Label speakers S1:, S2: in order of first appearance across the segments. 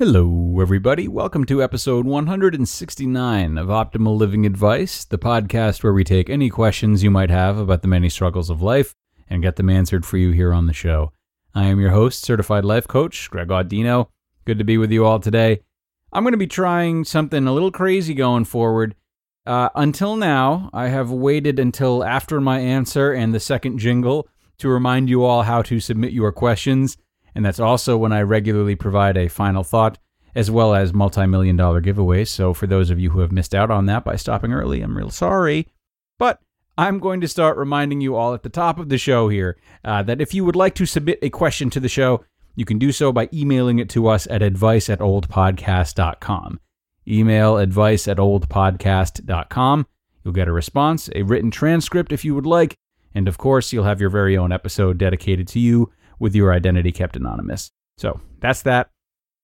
S1: Hello, everybody. Welcome to episode 169 of Optimal Living Advice, the podcast where we take any questions you might have about the many struggles of life and get them answered for you here on the show. I am your host, certified life coach, Greg Audino. Good to be with you all today. I'm going to be trying something a little crazy going forward. Uh, until now, I have waited until after my answer and the second jingle to remind you all how to submit your questions and that's also when I regularly provide a final thought as well as multi-million dollar giveaways. So for those of you who have missed out on that by stopping early, I'm real sorry. But I'm going to start reminding you all at the top of the show here uh, that if you would like to submit a question to the show, you can do so by emailing it to us at advice at olapodcast.com. Email advice at olapodcast.com. You'll get a response, a written transcript if you would like, and of course, you'll have your very own episode dedicated to you with your identity kept anonymous. So that's that.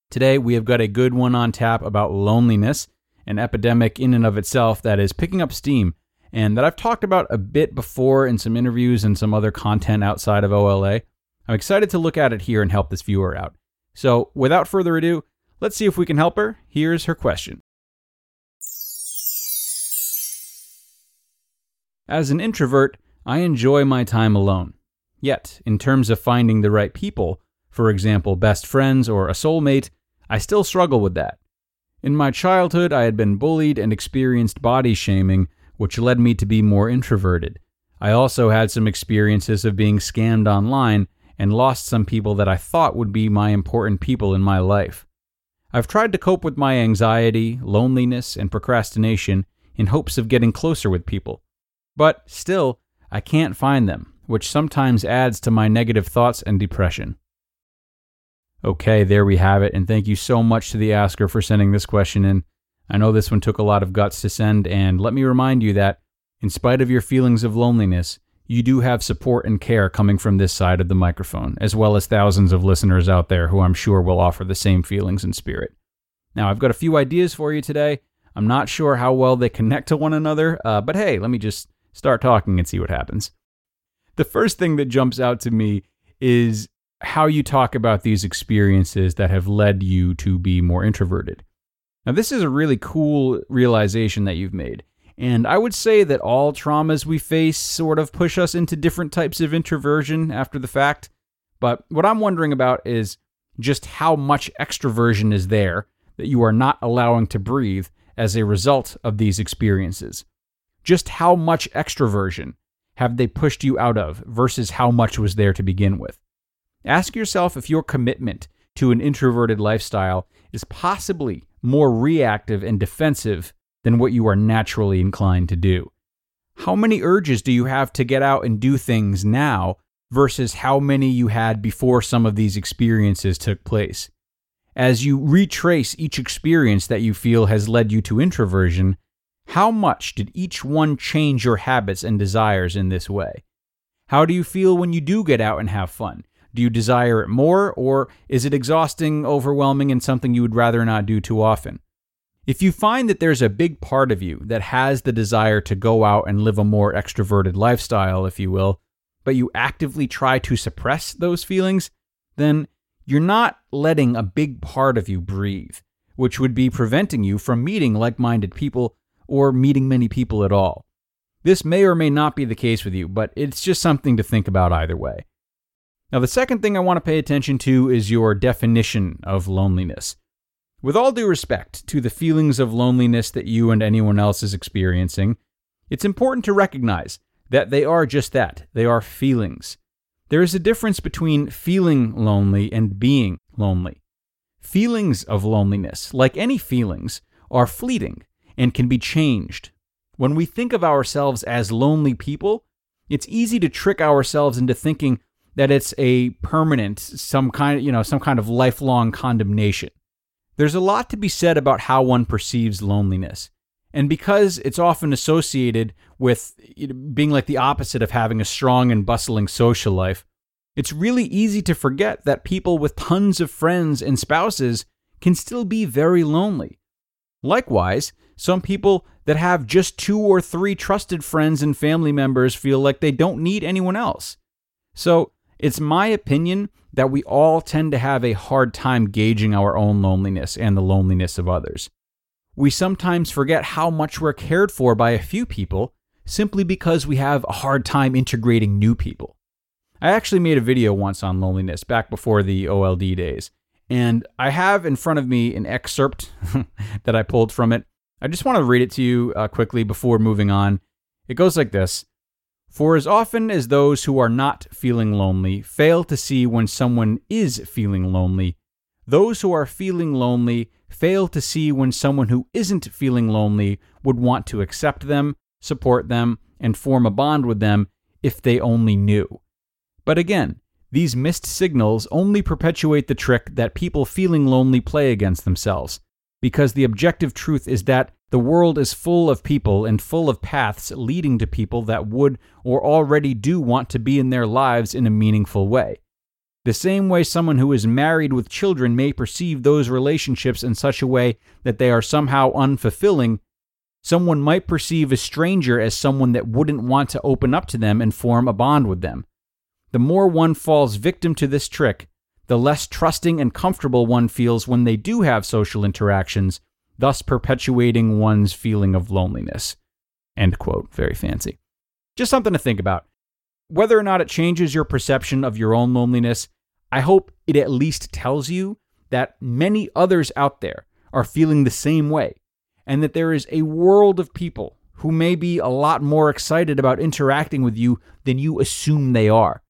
S1: Today, we have got a good one on tap about loneliness, an epidemic in and of itself that is picking up steam and that I've talked about a bit before in some interviews and some other content outside of OLA. I'm excited to look at it here and help this viewer out. So, without further ado, let's see if we can help her. Here's her question. As an introvert, I enjoy my time alone. Yet, in terms of finding the right people, for example, best friends or a soulmate, I still struggle with that. In my childhood, I had been bullied and experienced body shaming, which led me to be more introverted. I also had some experiences of being scammed online and lost some people that I thought would be my important people in my life. I've tried to cope with my anxiety, loneliness, and procrastination in hopes of getting closer with people. But still, I can't find them, which sometimes adds to my negative thoughts and depression. Okay, there we have it, and thank you so much to the asker for sending this question in. I know this one took a lot of guts to send, and let me remind you that, in spite of your feelings of loneliness, you do have support and care coming from this side of the microphone, as well as thousands of listeners out there who I'm sure will offer the same feelings and spirit. Now, I've got a few ideas for you today. I'm not sure how well they connect to one another, uh, but hey, let me just start talking and see what happens the first thing that jumps out to me is how you talk about these experiences that have led you to be more introverted. Now, this is a really cool realization that you've made. And I would say that all traumas we face sort of push us into different types of introversion after the fact. But what I'm wondering about is just how much extroversion is there that you are not allowing to breathe as a result of these experiences. Just how much extroversion have they pushed you out of versus how much was there to begin with? Ask yourself if your commitment to an introverted lifestyle is possibly more reactive and defensive than what you are naturally inclined to do. How many urges do you have to get out and do things now versus how many you had before some of these experiences took place? As you retrace each experience that you feel has led you to introversion, how much did each one change your habits and desires in this way? How do you feel when you do get out and have fun? Do you desire it more, or is it exhausting, overwhelming, and something you would rather not do too often? If you find that there's a big part of you that has the desire to go out and live a more extroverted lifestyle, if you will, but you actively try to suppress those feelings, then you're not letting a big part of you breathe, which would be preventing you from meeting like minded people or meeting many people at all. This may or may not be the case with you, but it's just something to think about either way. Now, the second thing I want to pay attention to is your definition of loneliness. With all due respect to the feelings of loneliness that you and anyone else is experiencing, it's important to recognize that they are just that they are feelings. There is a difference between feeling lonely and being lonely. Feelings of loneliness, like any feelings, are fleeting and can be changed. When we think of ourselves as lonely people, it's easy to trick ourselves into thinking that it's a permanent, some kind, you know, some kind of lifelong condemnation. There's a lot to be said about how one perceives loneliness. And because it's often associated with being like the opposite of having a strong and bustling social life, it's really easy to forget that people with tons of friends and spouses can still be very lonely. Likewise, some people that have just two or three trusted friends and family members feel like they don't need anyone else. So It's my opinion that we all tend to have a hard time gauging our own loneliness and the loneliness of others. We sometimes forget how much we're cared for by a few people simply because we have a hard time integrating new people. I actually made a video once on loneliness back before the OLA days, and I have in front of me an excerpt that I pulled from it. I just want to read it to you uh, quickly before moving on. It goes like this For as often as those who are not feeling lonely fail to see when someone is feeling lonely, those who are feeling lonely fail to see when someone who isn't feeling lonely would want to accept them, support them, and form a bond with them if they only knew. But again, these missed signals only perpetuate the trick that people feeling lonely play against themselves, because the objective truth is that the world is full of people and full of paths leading to people that would or already do want to be in their lives in a meaningful way. The same way someone who is married with children may perceive those relationships in such a way that they are somehow unfulfilling, someone might perceive a stranger as someone that wouldn't want to open up to them and form a bond with them. The more one falls victim to this trick, the less trusting and comfortable one feels when they do have social interactions, thus perpetuating one's feeling of loneliness. End quote. Very fancy. Just something to think about. Whether or not it changes your perception of your own loneliness, I hope it at least tells you that many others out there are feeling the same way, and that there is a world of people who may be a lot more excited about interacting with you than you assume they are.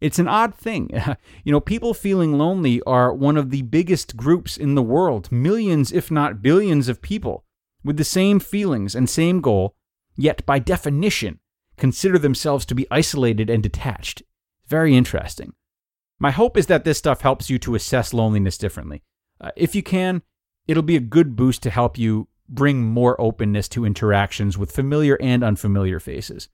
S1: It's an odd thing. you know, people feeling lonely are one of the biggest groups in the world, millions, if not billions, of people with the same feelings and same goal, yet by definition, consider themselves to be isolated and detached. Very interesting. My hope is that this stuff helps you to assess loneliness differently. Uh, if you can, it'll be a good boost to help you bring more openness to interactions with familiar and unfamiliar faces.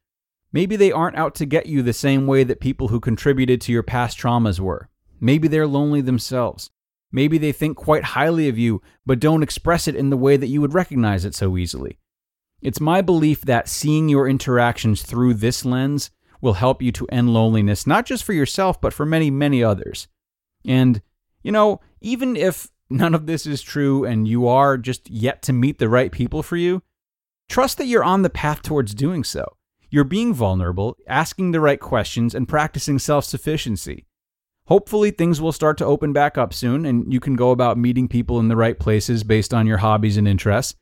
S1: Maybe they aren't out to get you the same way that people who contributed to your past traumas were. Maybe they're lonely themselves. Maybe they think quite highly of you, but don't express it in the way that you would recognize it so easily. It's my belief that seeing your interactions through this lens will help you to end loneliness, not just for yourself, but for many, many others. And, you know, even if none of this is true and you are just yet to meet the right people for you, trust that you're on the path towards doing so. You're being vulnerable, asking the right questions, and practicing self sufficiency. Hopefully, things will start to open back up soon, and you can go about meeting people in the right places based on your hobbies and interests.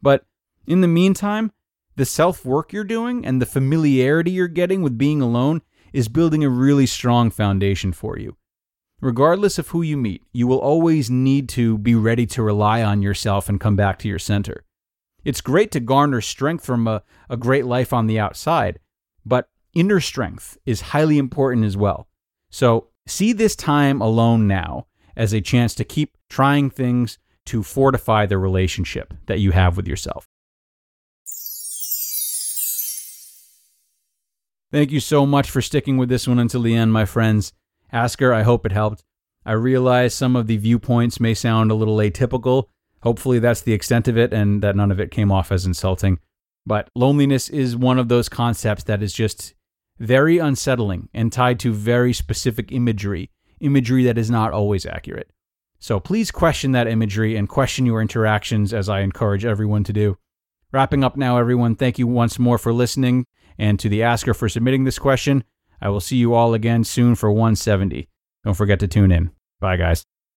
S1: But in the meantime, the self work you're doing and the familiarity you're getting with being alone is building a really strong foundation for you. Regardless of who you meet, you will always need to be ready to rely on yourself and come back to your center. It's great to garner strength from a, a great life on the outside, but inner strength is highly important as well. So see this time alone now as a chance to keep trying things to fortify the relationship that you have with yourself. Thank you so much for sticking with this one until the end, my friends. Asker, I hope it helped. I realize some of the viewpoints may sound a little atypical, Hopefully, that's the extent of it and that none of it came off as insulting. But loneliness is one of those concepts that is just very unsettling and tied to very specific imagery, imagery that is not always accurate. So please question that imagery and question your interactions as I encourage everyone to do. Wrapping up now, everyone, thank you once more for listening and to the asker for submitting this question. I will see you all again soon for 170. Don't forget to tune in. Bye, guys.